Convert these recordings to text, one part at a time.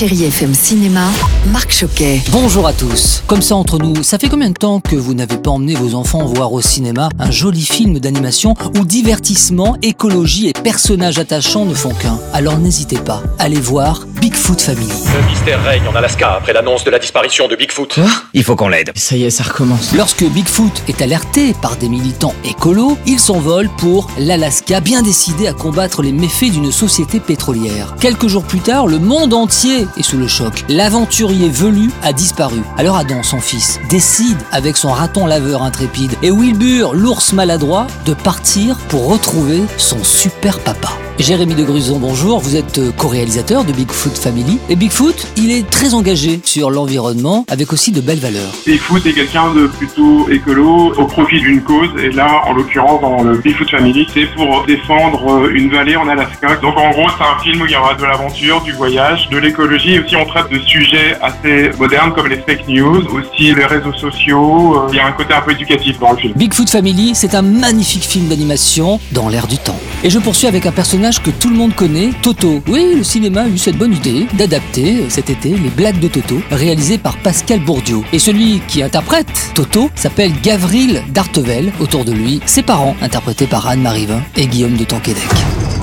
Chérie FM Cinéma, Marc Choquet. Bonjour à tous. Comme ça entre nous, ça fait combien de temps que vous n'avez pas emmené vos enfants voir au cinéma un joli film d'animation où divertissement, écologie et personnages attachants ne font qu'un? Alors n'hésitez pas, allez voir Bigfoot Family. Le mystère règne en Alaska après l'annonce de la disparition de Bigfoot. Il faut qu'on l'aide. Ça y est, ça recommence. Lorsque Bigfoot est alerté par des militants écolos, il s'envole pour l'Alaska, bien décidé à combattre les méfaits d'une société pétrolière. Quelques jours plus tard, le monde entier est sous le choc. L'aventurier velu a disparu. Alors Adam, son fils, décide, avec son raton laveur intrépide et Wilbur, l'ours maladroit, de partir pour retrouver son super papa. Jérémy de Gruson, bonjour. Vous êtes euh, co-réalisateur de Bigfoot Family. Et Bigfoot, il est très engagé sur l'environnement avec aussi de belles valeurs. Bigfoot est quelqu'un de plutôt écolo au profit d'une cause et là en l'occurrence dans le Bigfoot Family c'est pour défendre euh, une vallée en Alaska. Donc en gros c'est un film où il y aura de l'aventure, du voyage, de l'écologie et aussi on traite de sujets assez modernes comme les fake news, aussi les réseaux sociaux, Euh, il y a un côté un peu éducatif dans le film. Bigfoot Family, c'est un magnifique film d'animation dans l'air du temps. Et je poursuis avec un personnage que tout le monde connaît, Toto. Oui, le cinéma a eu cette bonne idée d'adapter euh, cet été les blagues de Toto, réalisées par Pascal Bourdieu. Et celui qui interprète Toto s'appelle Gavril Dartevel. Autour de lui, ses parents, interprétés par Anne Marivin et Guillaume de Tonquédec.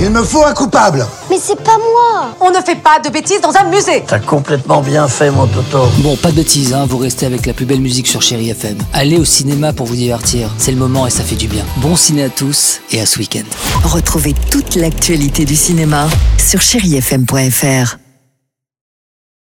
Il me faut un coupable. Mais c'est pas moi On ne fait pas de bêtises dans un musée T'as complètement bien fait, mon Toto. Bon, pas de bêtises, hein, vous restez avec la plus belle musique sur Chéri FM. Allez au cinéma pour vous divertir, c'est le moment et ça fait du bien. Bon ciné à tous et à ce week-end. Retrouvez toute l'actualité du cinéma sur chérifm.fr.